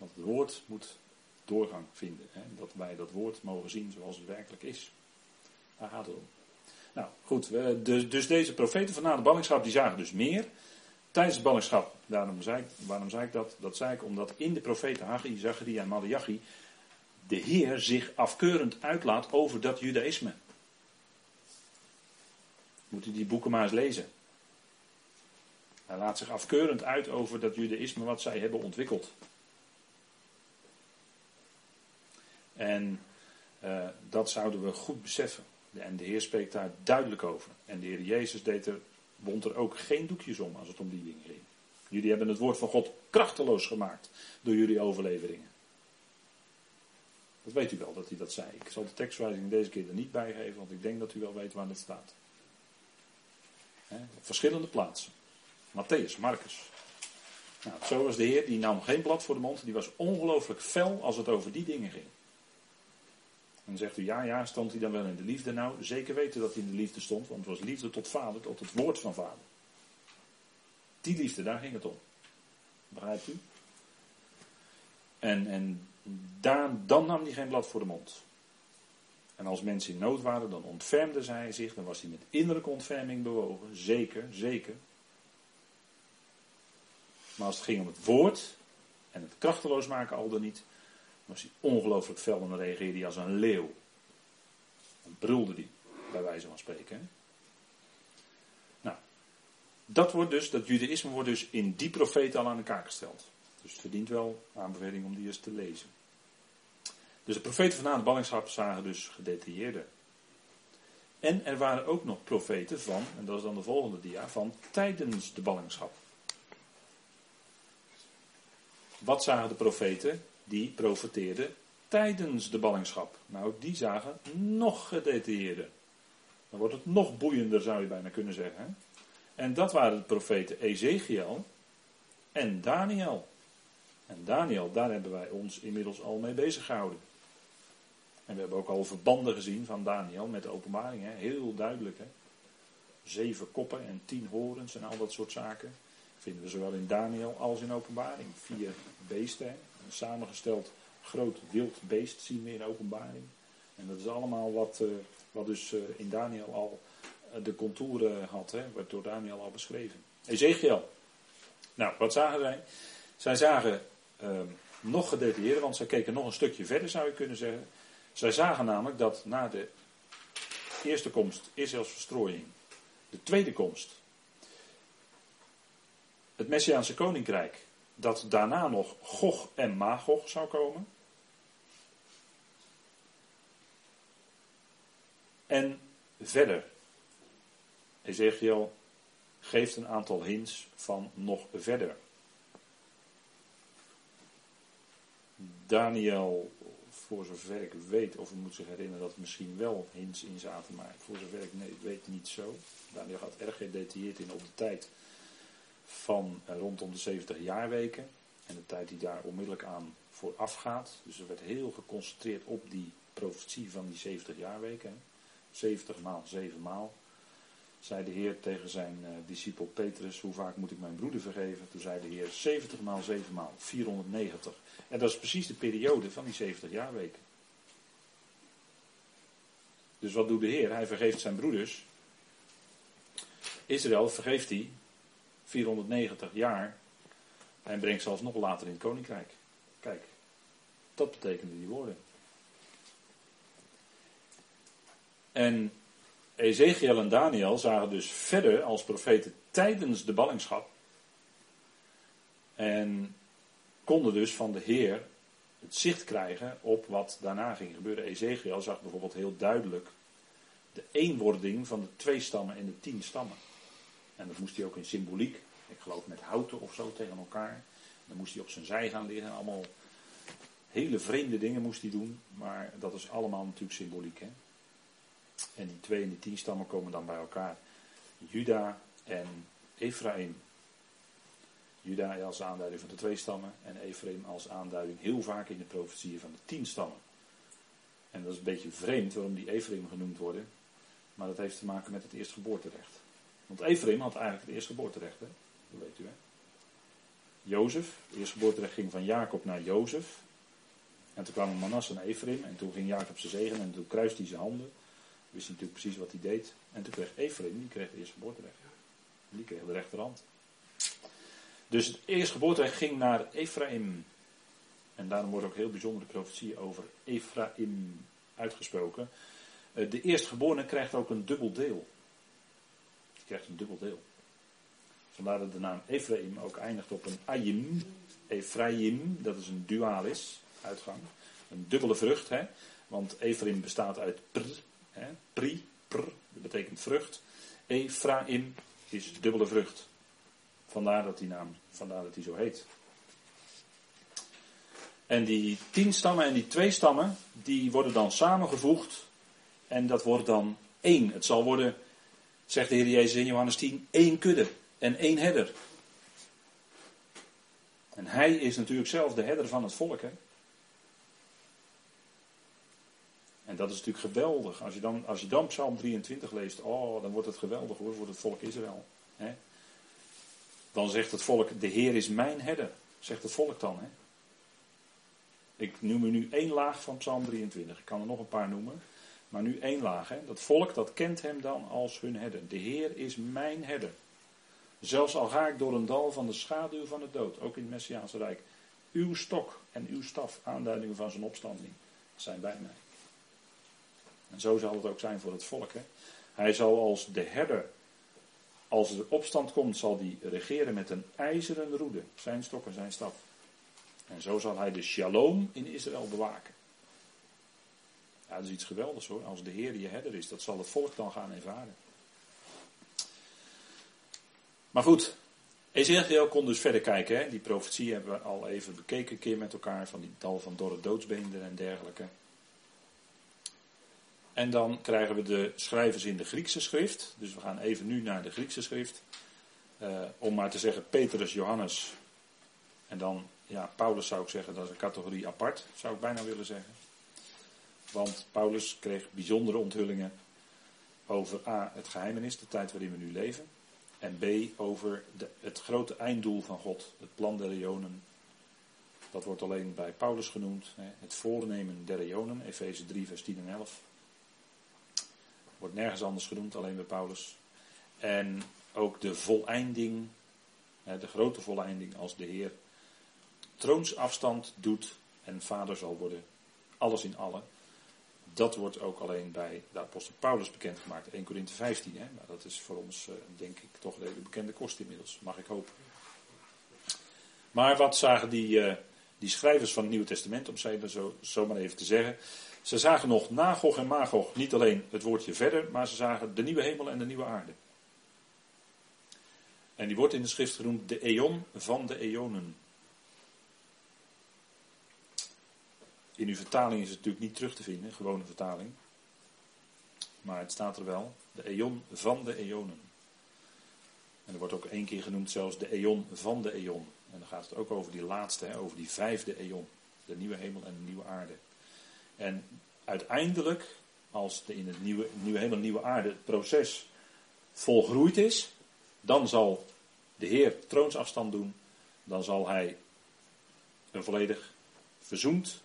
Want het woord moet doorgang vinden. Hè? Dat wij dat woord mogen zien zoals het werkelijk is. Daar gaat het om. Nou goed, dus, dus deze profeten van na de ballingschap die zagen dus meer. Tijdens de ballingschap, daarom zei ik, waarom zei ik dat? Dat zei ik omdat in de profeten Haggai, Zacharia en Malachi de Heer zich afkeurend uitlaat over dat judaïsme. Moet u die boeken maar eens lezen. Hij laat zich afkeurend uit over dat judaïsme wat zij hebben ontwikkeld. En uh, dat zouden we goed beseffen. En de Heer spreekt daar duidelijk over. En de Heer Jezus deed er, wond er ook geen doekjes om als het om die dingen ging. Jullie hebben het woord van God krachteloos gemaakt door jullie overleveringen. Dat weet u wel dat hij dat zei. Ik zal de tekstwijzing deze keer er niet bij geven, want ik denk dat u wel weet waar het staat. Op verschillende plaatsen. Matthäus, Marcus. Nou, zo was de Heer, die nam geen blad voor de mond, die was ongelooflijk fel als het over die dingen ging. Dan zegt u, ja, ja, stond hij dan wel in de liefde? Nou, zeker weten dat hij in de liefde stond, want het was liefde tot vader, tot het woord van vader. Die liefde, daar ging het om. Begrijpt u? En, en daar, dan nam hij geen blad voor de mond. En als mensen in nood waren, dan ontfermde zij zich, dan was hij met innerlijke ontferming bewogen. Zeker, zeker. Maar als het ging om het woord en het krachteloos maken al dan niet, was hij ongelooflijk fel en dan reageerde hij als een leeuw. Dan brulde hij, bij wijze van spreken. Nou, dat wordt dus, dat judaïsme wordt dus in die profeten al aan de kaak gesteld. Dus het verdient wel aanbeveling om die eens te lezen. Dus de profeten van na de ballingschap zagen dus gedetailleerder. En er waren ook nog profeten van, en dat is dan de volgende dia, van tijdens de ballingschap. Wat zagen de profeten? Die profeteerden tijdens de ballingschap. Nou, die zagen nog gedetailleerder. Dan wordt het nog boeiender, zou je bijna kunnen zeggen. En dat waren de profeten Ezekiel en Daniel. En Daniel, daar hebben wij ons inmiddels al mee bezig gehouden. En we hebben ook al verbanden gezien van Daniel met de openbaring. Hè? Heel duidelijk. Hè? Zeven koppen en tien horens en al dat soort zaken. Vinden we zowel in Daniel als in openbaring. Vier beesten. Samengesteld groot wild beest zien we in openbaring. En dat is allemaal wat, uh, wat dus uh, in Daniel al uh, de contouren had. Hè? Wordt door Daniel al beschreven. Ezekiel. Nou, wat zagen zij? Zij zagen ehm, nog gedetailleerder, want zij keken nog een stukje verder zou je kunnen zeggen. Zij zagen namelijk dat na de eerste komst, Israëls verstrooiing, de tweede komst, het Messiaanse koninkrijk, dat daarna nog Gog en Magog zou komen. En verder Ezekiel geeft een aantal hints van nog verder. Daniel, voor zover ik weet, of ik moet zich herinneren dat er misschien wel hints in zaten, maar voor zover ik weet niet zo. Daniel gaat erg gedetailleerd in op de tijd van eh, rondom de 70 jaarweken en de tijd die daar onmiddellijk aan vooraf gaat. Dus er werd heel geconcentreerd op die profetie van die 70 jaarweken. 70 maal 7 maal. Zei de Heer tegen zijn uh, discipel Petrus, hoe vaak moet ik mijn broeder vergeven? Toen zei de Heer 70 maal 7 maal, 490. En dat is precies de periode van die 70 jaarweken. Dus wat doet de Heer? Hij vergeeft zijn broeders. Israël vergeeft hij 490 jaar en brengt zelfs nog later in het koninkrijk. Kijk, dat betekenen die woorden. En Ezekiel en Daniel zagen dus verder als profeten tijdens de ballingschap. En konden dus van de Heer het zicht krijgen op wat daarna ging gebeuren. Ezekiel zag bijvoorbeeld heel duidelijk de eenwording van de twee stammen en de tien stammen. En dat moest hij ook in symboliek, ik geloof met houten of zo tegen elkaar. Dan moest hij op zijn zij gaan liggen. Allemaal hele vreemde dingen moest hij doen. Maar dat is allemaal natuurlijk symboliek. Hè? En die twee en die tien stammen komen dan bij elkaar. Juda en Ephraim. Juda als aanduiding van de twee stammen en Ephraim als aanduiding heel vaak in de profetieën van de tien stammen. En dat is een beetje vreemd waarom die Ephraim genoemd worden, maar dat heeft te maken met het eerstgeboorterecht. Want Ephraim had eigenlijk het eerstgeboorterecht, hè? dat weet u hè. Jozef, het eerstgeboorterecht ging van Jacob naar Jozef. En toen kwamen Manasse en Ephraim en toen ging Jacob ze zegen en toen kruiste hij zijn handen. Wist hij natuurlijk precies wat hij deed. En toen kreeg Ephraim, die kreeg het eerstgeboorterecht. Die kreeg de rechterhand. Dus het eerstgeboorterecht ging naar Ephraim. En daarom wordt ook heel bijzondere profetie over Ephraim uitgesproken. Eh, de eerstgeborene krijgt ook een dubbel deel. Die krijgt een dubbel deel. Vandaar dat de naam Ephraim ook eindigt op een ayim. Ephraim, dat is een dualis, uitgang. Een dubbele vrucht, hè? want Ephraim bestaat uit pr, hè? pri, pr, dat betekent vrucht. Ephraim is dubbele vrucht. Vandaar dat die naam, vandaar dat die zo heet. En die tien stammen en die twee stammen, die worden dan samengevoegd. En dat wordt dan één. Het zal worden, zegt de Heer Jezus in Johannes 10, één kudde en één herder. En hij is natuurlijk zelf de herder van het volk. Hè? En dat is natuurlijk geweldig. Als je, dan, als je dan Psalm 23 leest, oh, dan wordt het geweldig hoor voor het volk Israël. Hè? Dan zegt het volk, de Heer is mijn herder. Zegt het volk dan. Hè? Ik noem u nu één laag van Psalm 23. Ik kan er nog een paar noemen. Maar nu één laag. Hè? Dat volk dat kent hem dan als hun herder. De Heer is mijn herder. Zelfs al ga ik door een dal van de schaduw van de dood, ook in het Messiaanse Rijk. Uw stok en uw staf, aanduidingen van zijn opstanding, zijn bij mij. En zo zal het ook zijn voor het volk. Hè? Hij zal als de herder, als er opstand komt, zal hij regeren met een ijzeren roede, zijn stok en zijn staf. En zo zal hij de shalom in Israël bewaken. Dat is iets geweldigs hoor. Als de Heer je herder is, dat zal het volk dan gaan ervaren. Maar goed, Ezekiel kon dus verder kijken. Hè? Die profetie hebben we al even bekeken een keer met elkaar. Van die dal van dorre doodsbeenderen en dergelijke. En dan krijgen we de schrijvers in de Griekse schrift. Dus we gaan even nu naar de Griekse schrift. Uh, om maar te zeggen Petrus, Johannes. En dan, ja, Paulus zou ik zeggen, dat is een categorie apart. Zou ik bijna willen zeggen. Want Paulus kreeg bijzondere onthullingen over A, het geheimenis, de tijd waarin we nu leven. En B, over de, het grote einddoel van God, het plan der Ionen. Dat wordt alleen bij Paulus genoemd, hè, het voornemen der Ionen, Efeze 3, vers 10 en 11. Wordt nergens anders genoemd, alleen bij Paulus. En ook de voleinding, hè, de grote voleinding als de Heer troonsafstand doet en vader zal worden, alles in allen. Dat wordt ook alleen bij de apostel Paulus bekendgemaakt, 1 Korinthe 15. Hè? Maar dat is voor ons, eh, denk ik, toch een hele bekende kost inmiddels, mag ik hopen. Maar wat zagen die, uh, die schrijvers van het Nieuwe Testament, om ze zo, zo maar even te zeggen. Ze zagen nog na Gog en Magog niet alleen het woordje verder, maar ze zagen de nieuwe hemel en de nieuwe aarde. En die wordt in de schrift genoemd de eon van de eonen. In uw vertaling is het natuurlijk niet terug te vinden, gewone vertaling. Maar het staat er wel, de eon van de eonen. En er wordt ook één keer genoemd zelfs de eon van de eon. En dan gaat het ook over die laatste, over die vijfde eon. De nieuwe hemel en de nieuwe aarde. En uiteindelijk, als de in het nieuwe, nieuwe hemel en nieuwe aarde het proces volgroeid is, dan zal de Heer troonsafstand doen. Dan zal hij een volledig verzoend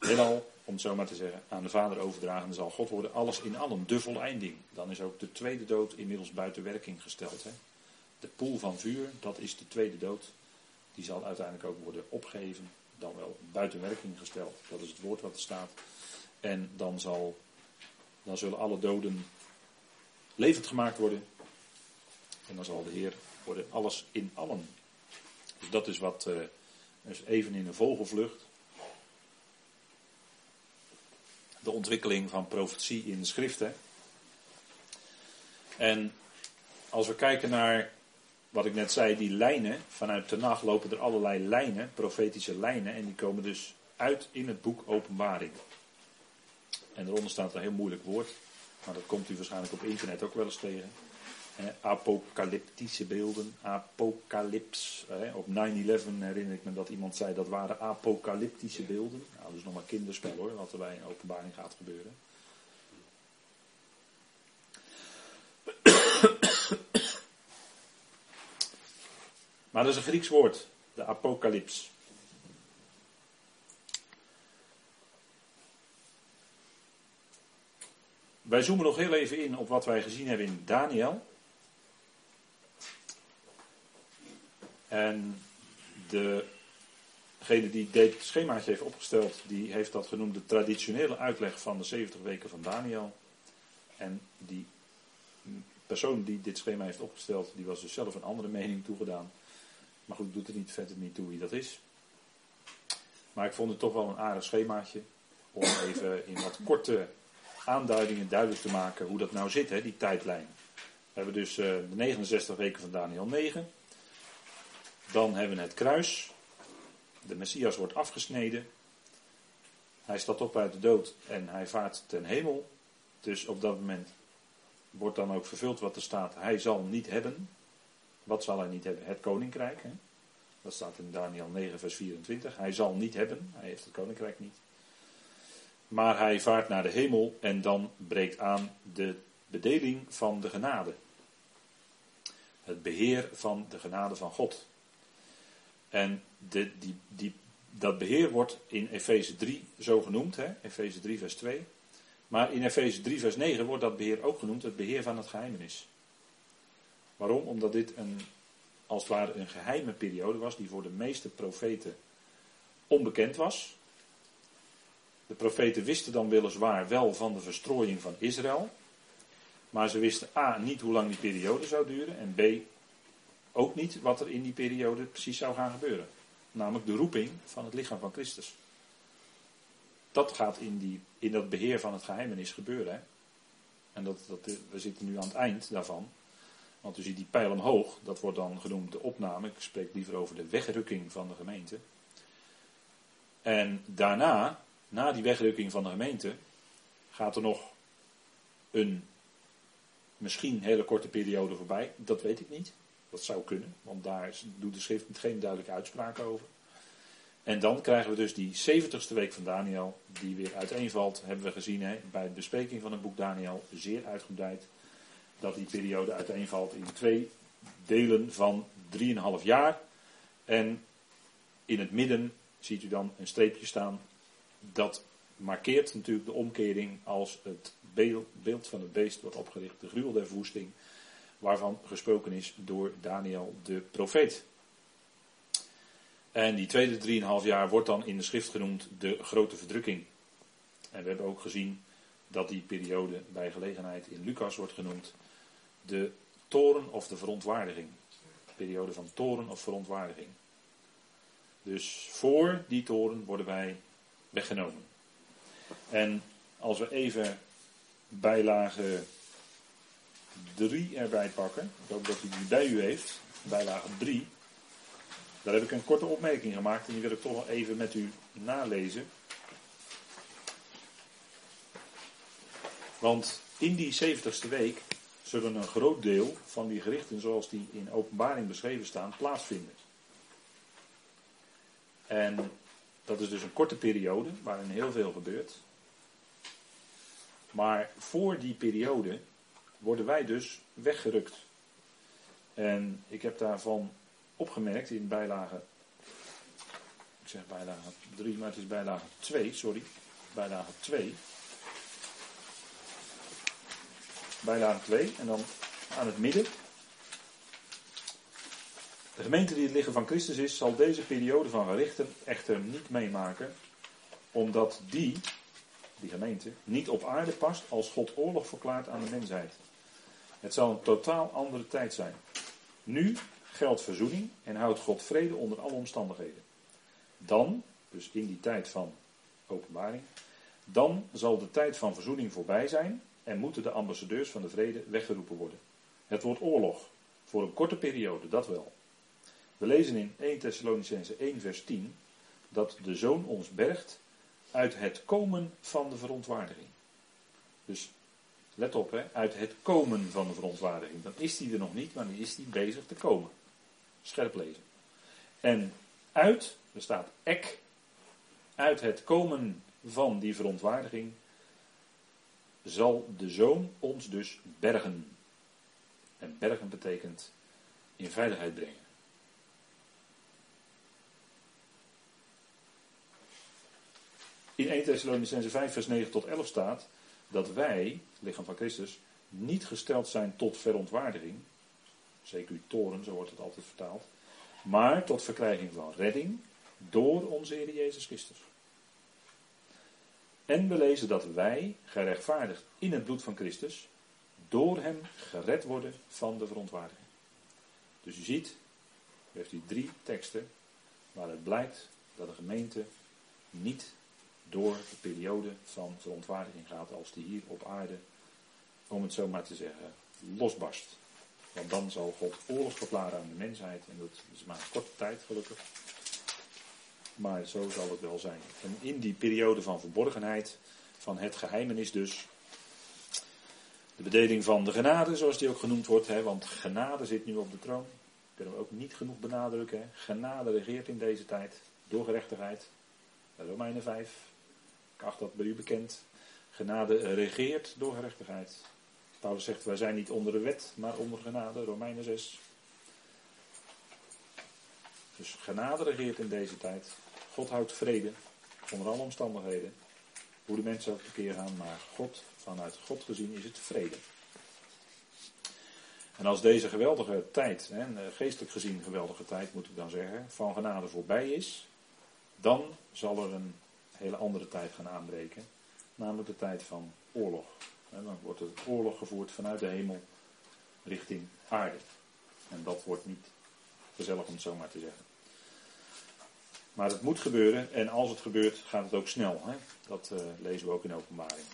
heelal, om het zo maar te zeggen, aan de Vader overdragen. Zal God worden alles in allen, de voleinding. Dan is ook de tweede dood inmiddels buiten werking gesteld. Hè? De poel van vuur, dat is de tweede dood. Die zal uiteindelijk ook worden opgegeven, dan wel buiten werking gesteld. Dat is het woord wat er staat. En dan, zal, dan zullen alle doden levend gemaakt worden. En dan zal de Heer worden alles in allen. Dus dat is wat, uh, dus even in een vogelvlucht. De ontwikkeling van profetie in schriften. En als we kijken naar wat ik net zei, die lijnen, vanuit de nacht lopen er allerlei lijnen, profetische lijnen, en die komen dus uit in het boek Openbaring. En daaronder staat een heel moeilijk woord, maar dat komt u waarschijnlijk op internet ook wel eens tegen. Apocalyptische beelden, apocalyps. op 9-11 herinner ik me dat iemand zei dat waren apocalyptische beelden. Nou, dat is nog maar kinderspel hoor, wat er bij een openbaring gaat gebeuren. Maar dat is een Grieks woord, de apocalyps. Wij zoomen nog heel even in op wat wij gezien hebben in Daniel. En degene die dit schemaatje heeft opgesteld, die heeft dat genoemd de traditionele uitleg van de 70 weken van Daniel. En die persoon die dit schema heeft opgesteld, die was dus zelf een andere mening toegedaan. Maar goed, doet het niet verder niet toe wie dat is. Maar ik vond het toch wel een aardig schemaatje. Om even in wat korte aanduidingen duidelijk te maken hoe dat nou zit, hè, die tijdlijn. We hebben dus uh, de 69 weken van Daniel 9. Dan hebben we het kruis. De Messias wordt afgesneden. Hij staat op uit de dood en hij vaart ten hemel. Dus op dat moment wordt dan ook vervuld wat er staat. Hij zal niet hebben. Wat zal hij niet hebben? Het koninkrijk. Hè? Dat staat in Daniel 9, vers 24. Hij zal niet hebben. Hij heeft het koninkrijk niet. Maar hij vaart naar de hemel en dan breekt aan de bedeling van de genade. Het beheer van de genade van God. En die, die, dat beheer wordt in Efeze 3 zo genoemd? Efeze 3 vers 2. Maar in Efeze 3 vers 9 wordt dat beheer ook genoemd het beheer van het geheimenis. Waarom? Omdat dit een, als het ware een geheime periode was die voor de meeste profeten onbekend was. De profeten wisten dan weliswaar wel van de verstrooiing van Israël. Maar ze wisten A niet hoe lang die periode zou duren. En B ook niet wat er in die periode precies zou gaan gebeuren. Namelijk de roeping van het lichaam van Christus. Dat gaat in, die, in dat beheer van het geheimenis gebeuren. En dat, dat, we zitten nu aan het eind daarvan. Want u ziet die pijl omhoog, dat wordt dan genoemd de opname. Ik spreek liever over de wegrukking van de gemeente. En daarna, na die wegrukking van de gemeente, gaat er nog een misschien hele korte periode voorbij. Dat weet ik niet. Dat zou kunnen, want daar doet de schrift geen duidelijke uitspraak over. En dan krijgen we dus die 70ste week van Daniel, die weer uiteenvalt, hebben we gezien hè, bij de bespreking van het boek Daniel, zeer uitgebreid dat die periode uiteenvalt in twee delen van 3,5 jaar. En in het midden ziet u dan een streepje staan. Dat markeert natuurlijk de omkering als het beeld van het beest wordt opgericht, de gruwel der verwoesting, waarvan gesproken is door Daniel de profeet. En die tweede 3,5 jaar wordt dan in de schrift genoemd de grote verdrukking. En we hebben ook gezien dat die periode bij gelegenheid in Lucas wordt genoemd de toren of de verontwaardiging. Periode van toren of verontwaardiging. Dus voor die toren worden wij weggenomen. En als we even bijlage 3 erbij pakken. Ik dat u die bij u heeft. Bijlage 3. Daar heb ik een korte opmerking gemaakt en die wil ik toch nog even met u nalezen. Want in die 70ste week zullen een groot deel van die gerichten zoals die in openbaring beschreven staan plaatsvinden. En dat is dus een korte periode waarin heel veel gebeurt. Maar voor die periode worden wij dus weggerukt. En ik heb daarvan opgemerkt in bijlage. Ik zeg bijlage 3, maar het is bijlage 2, sorry. Bijlage 2. Bijlage 2 en dan aan het midden. De gemeente die het liggen van Christus is, zal deze periode van gerichten echter niet meemaken, omdat die, die gemeente, niet op aarde past als God oorlog verklaart aan de mensheid. Het zal een totaal andere tijd zijn. Nu geldt verzoening en houdt God vrede onder alle omstandigheden. Dan, dus in die tijd van openbaring, dan zal de tijd van verzoening voorbij zijn en moeten de ambassadeurs van de vrede weggeroepen worden. Het wordt oorlog, voor een korte periode, dat wel. We lezen in 1 Thessalonicense 1 vers 10 dat de zoon ons bergt uit het komen van de verontwaardiging. Dus let op, hè, uit het komen van de verontwaardiging. Dan is die er nog niet, maar dan is die bezig te komen. Scherp lezen. En uit, er staat ek, uit het komen van die verontwaardiging zal de zoon ons dus bergen. En bergen betekent in veiligheid brengen. In 1 Thessalonicense 5 vers 9 tot 11 staat dat wij, lichaam van Christus, niet gesteld zijn tot verontwaardiging. Zeker uw toren, zo wordt het altijd vertaald. Maar tot verkrijging van redding door onze Heer Jezus Christus. En we lezen dat wij, gerechtvaardigd in het bloed van Christus, door hem gered worden van de verontwaardiging. Dus u ziet, u heeft die drie teksten waaruit blijkt dat de gemeente niet door de periode van verontwaardiging gaat als die hier op aarde, om het zo maar te zeggen, losbarst. Want dan zal God oorlog verklaren aan de mensheid en dat is maar een korte tijd gelukkig. Maar zo zal het wel zijn. En in die periode van verborgenheid, van het geheimenis dus, de bedeling van de genade, zoals die ook genoemd wordt, hè, want genade zit nu op de troon. Kunnen we ook niet genoeg benadrukken. Genade regeert in deze tijd door gerechtigheid. Romeinen 5, ik acht dat bij u bekend. Genade regeert door gerechtigheid. Paulus zegt, wij zijn niet onder de wet, maar onder genade, Romeinen 6. Dus genade regeert in deze tijd. God houdt vrede, onder alle omstandigheden. Hoe de mensen ook keer gaan, maar God, vanuit God gezien is het vrede. En als deze geweldige tijd, hè, geestelijk gezien geweldige tijd moet ik dan zeggen, van genade voorbij is, dan zal er een hele andere tijd gaan aanbreken. Namelijk de tijd van oorlog. Dan wordt er oorlog gevoerd vanuit de hemel richting aarde. En dat wordt niet gezellig om het zo maar te zeggen. Maar het moet gebeuren en als het gebeurt gaat het ook snel. Hè? Dat uh, lezen we ook in openbaring.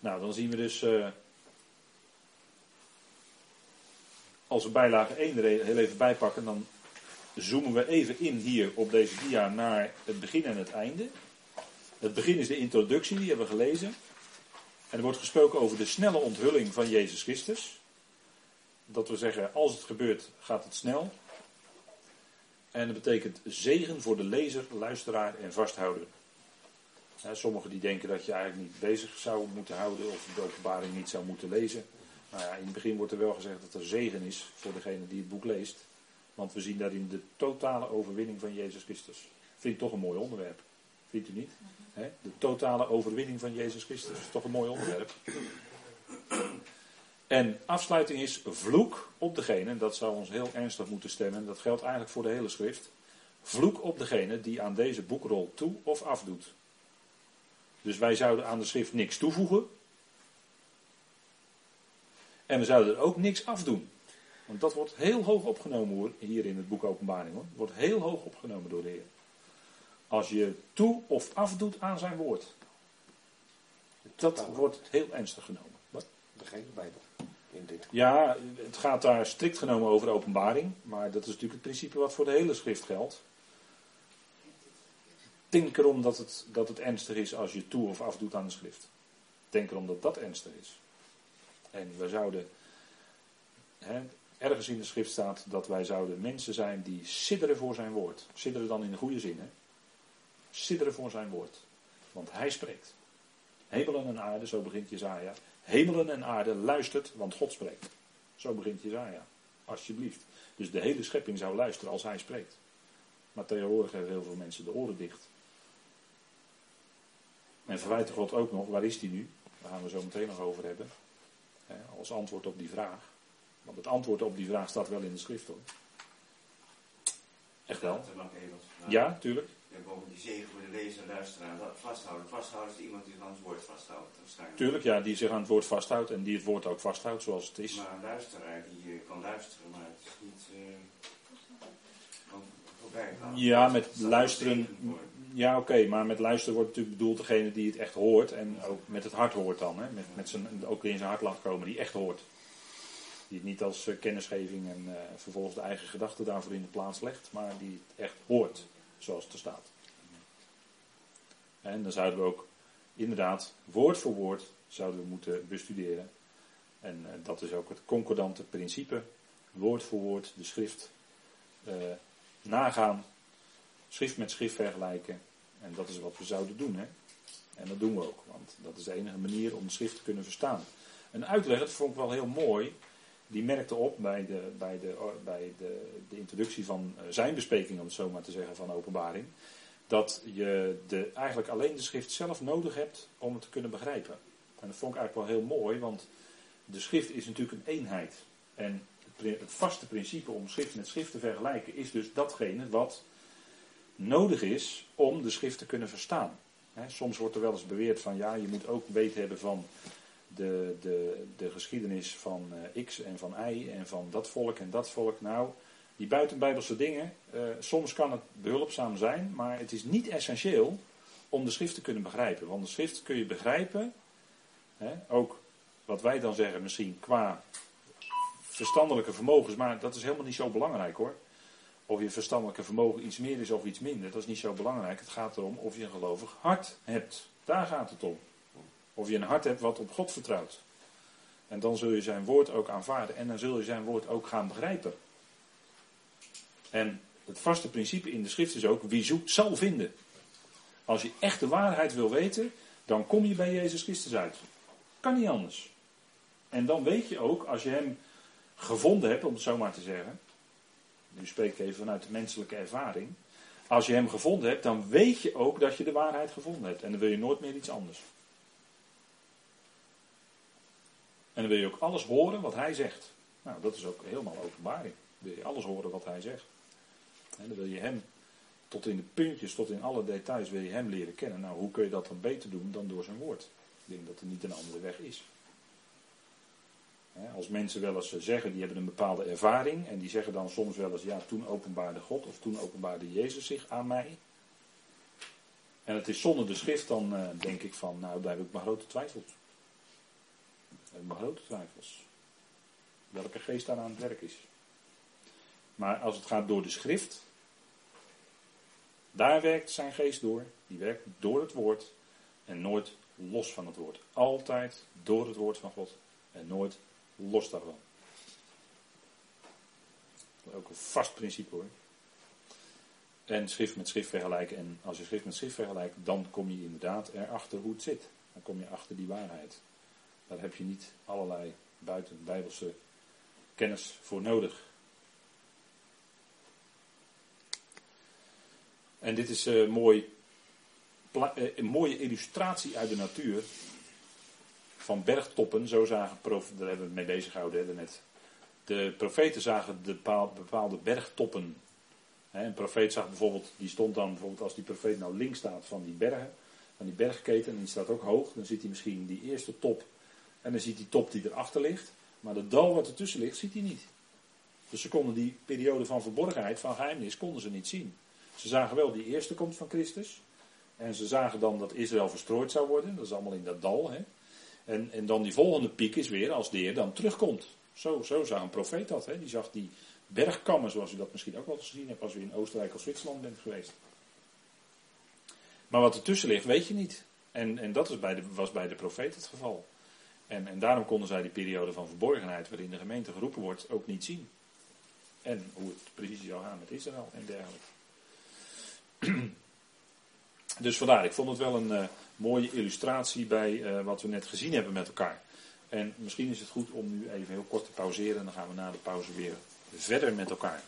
Nou, dan zien we dus. Uh, als we bijlage 1 er heel even bijpakken, dan zoomen we even in hier op deze dia naar het begin en het einde. Het begin is de introductie, die hebben we gelezen. En er wordt gesproken over de snelle onthulling van Jezus Christus. Dat we zeggen, als het gebeurt, gaat het snel. En dat betekent zegen voor de lezer, luisteraar en vasthouder. sommigen die denken dat je eigenlijk niet bezig zou moeten houden of de openbaring niet zou moeten lezen. Nou ja, in het begin wordt er wel gezegd dat er zegen is voor degene die het boek leest. Want we zien daarin de totale overwinning van Jezus Christus. Vind ik toch een mooi onderwerp. Vindt u niet? De totale overwinning van Jezus Christus. is toch een mooi onderwerp. En afsluiting is vloek op degene, dat zou ons heel ernstig moeten stemmen, dat geldt eigenlijk voor de hele schrift. Vloek op degene die aan deze boekrol toe of afdoet. Dus wij zouden aan de schrift niks toevoegen. En we zouden er ook niks afdoen. Want dat wordt heel hoog opgenomen hier in het boek Openbaring. Hoor. Wordt heel hoog opgenomen door de Heer. Als je toe of afdoet aan zijn woord. Dat wordt heel ernstig genomen. Wat? De gehele Bijbel. Ja, het gaat daar strikt genomen over openbaring, maar dat is natuurlijk het principe wat voor de hele schrift geldt. Denk erom dat het, dat het ernstig is als je toe of afdoet aan de schrift. Denk erom dat dat ernstig is. En we zouden, hè, ergens in de schrift staat dat wij zouden mensen zijn die sidderen voor zijn woord. Sidderen dan in de goede zin, hè. Sidderen voor zijn woord. Want hij spreekt. Hemelen en aarde, zo begint Jezaja. Hemelen en aarde luistert, want God spreekt. Zo begint Jezaja. Alsjeblieft. Dus de hele schepping zou luisteren als hij spreekt. Maar tegenwoordig hebben heel veel mensen de oren dicht. En verwijten God ook nog, waar is die nu? Daar gaan we zo meteen nog over hebben. als antwoord op die vraag. Want het antwoord op die vraag staat wel in de schrift hoor. Echt wel? Ja, tuurlijk. En boven die zegen voor de lezer, luisteraar, vasthouden. Vasthouden is iemand die zich aan het woord vasthoudt. Waarschijnlijk. Tuurlijk, ja, die zich aan het woord vasthoudt en die het woord ook vasthoudt zoals het is. Maar een luisteraar die uh, kan luisteren, maar het is niet uh, voorbij gaan. Ja, met luisteren. Ja, oké, maar met luisteren wordt natuurlijk bedoeld degene die het echt hoort en ook met het hart hoort dan. Hè, met, met zijn, ook in zijn hart laat komen, die echt hoort. Die het niet als uh, kennisgeving en vervolgens de eigen gedachten daarvoor in de plaats legt, maar die het echt hoort zoals het er staat. En dan zouden we ook inderdaad woord voor woord zouden we moeten bestuderen. En uh, dat is ook het concordante principe. Woord voor woord de schrift uh, nagaan. Schrift met schrift vergelijken. En dat is wat we zouden doen. Hè? En dat doen we ook. Want dat is de enige manier om de schrift te kunnen verstaan. Een uitleg, dat vond ik wel heel mooi. Die merkte op bij de, bij de, bij de, de introductie van uh, zijn bespreking, om het zo maar te zeggen, van openbaring dat je de, eigenlijk alleen de schrift zelf nodig hebt om het te kunnen begrijpen. En dat vond ik eigenlijk wel heel mooi, want de schrift is natuurlijk een eenheid. En het, het vaste principe om schrift met schrift te vergelijken is dus datgene wat nodig is om de schrift te kunnen verstaan. soms wordt er wel eens beweerd van ja, je moet ook weten hebben van de, de, de geschiedenis van uh, X en van Y en van dat volk en dat volk. Nou, die buitenbijbelse dingen, uh, soms kan het behulpzaam zijn, maar het is niet essentieel om de schrift te kunnen begrijpen. Want de schrift kun je begrijpen, hè, ook wat wij dan zeggen misschien qua verstandelijke vermogens, maar dat is helemaal niet zo belangrijk hoor. Of je verstandelijke vermogen iets meer is of iets minder, dat is niet zo belangrijk. Het gaat erom of je een gelovig hart hebt. Daar gaat het om. Of je een hart hebt wat op God vertrouwt. En dan zul je zijn woord ook aanvaarden en dan zul je zijn woord ook gaan begrijpen. En het vaste principe in de schrift is ook, wie zoekt zal vinden. Als je echt de waarheid wil weten, dan kom je bij Jezus Christus uit. Kan niet anders. En dan weet je ook, als je hem gevonden hebt, om het zo maar te zeggen. Nu spreek ik even vanuit de menselijke ervaring. Als je hem gevonden hebt, dan weet je ook dat je de waarheid gevonden hebt. En dan wil je nooit meer iets anders. En dan wil je ook alles horen wat hij zegt. Nou, dat is ook helemaal openbaring. Dan wil je alles horen wat hij zegt. Dan wil je hem tot in de puntjes, tot in alle details wil je hem leren kennen. Nou, hoe kun je dat dan beter doen dan door zijn woord? Ik denk dat er niet een andere weg is. Als mensen wel eens zeggen, die hebben een bepaalde ervaring en die zeggen dan soms wel eens, ja, toen openbaarde God of toen openbaarde Jezus zich aan mij. En het is zonder de schrift, dan uh, denk ik van, nou, daar heb ik mijn grote twijfels. Heb grote twijfels. Welke geest daar aan het werk is. Maar als het gaat door de schrift, daar werkt zijn geest door. Die werkt door het woord en nooit los van het woord. Altijd door het woord van God en nooit los daarvan. Dat is ook een vast principe hoor. En schrift met schrift vergelijken. En als je schrift met schrift vergelijkt, dan kom je inderdaad erachter hoe het zit. Dan kom je achter die waarheid. Daar heb je niet allerlei buiten bijbelse kennis voor nodig. En dit is uh, mooi, uh, een mooie illustratie uit de natuur. Van bergtoppen, zo zagen profeten, daar hebben we mee bezig gehouden net. De profeten zagen de bepaalde bergtoppen. een profeet zag bijvoorbeeld, die stond dan bijvoorbeeld als die profeet nou links staat van die bergen, van die bergketen, en die staat ook hoog, dan ziet hij misschien die eerste top. En dan ziet hij top die erachter ligt. Maar de dal wat ertussen ligt, ziet hij niet. Dus ze konden die periode van verborgenheid, van geheimnis, konden ze niet zien. Ze zagen wel die eerste komst van Christus. En ze zagen dan dat Israël verstrooid zou worden. Dat is allemaal in dat dal. Hè? En, en dan die volgende piek is weer als de Heer dan terugkomt. Zo, zo zag een profeet dat. Hè? Die zag die bergkammen, zoals u dat misschien ook wel gezien hebt als u in Oostenrijk of Zwitserland bent geweest. Maar wat ertussen ligt, weet je niet. En, en dat is bij de, was bij de profeet het geval. En, en daarom konden zij die periode van verborgenheid, waarin de gemeente geroepen wordt, ook niet zien. En hoe het precies zou gaan met Israël en dergelijke. Dus vandaar, ik vond het wel een uh, mooie illustratie bij uh, wat we net gezien hebben met elkaar. En misschien is het goed om nu even heel kort te pauzeren en dan gaan we na de pauze weer verder met elkaar.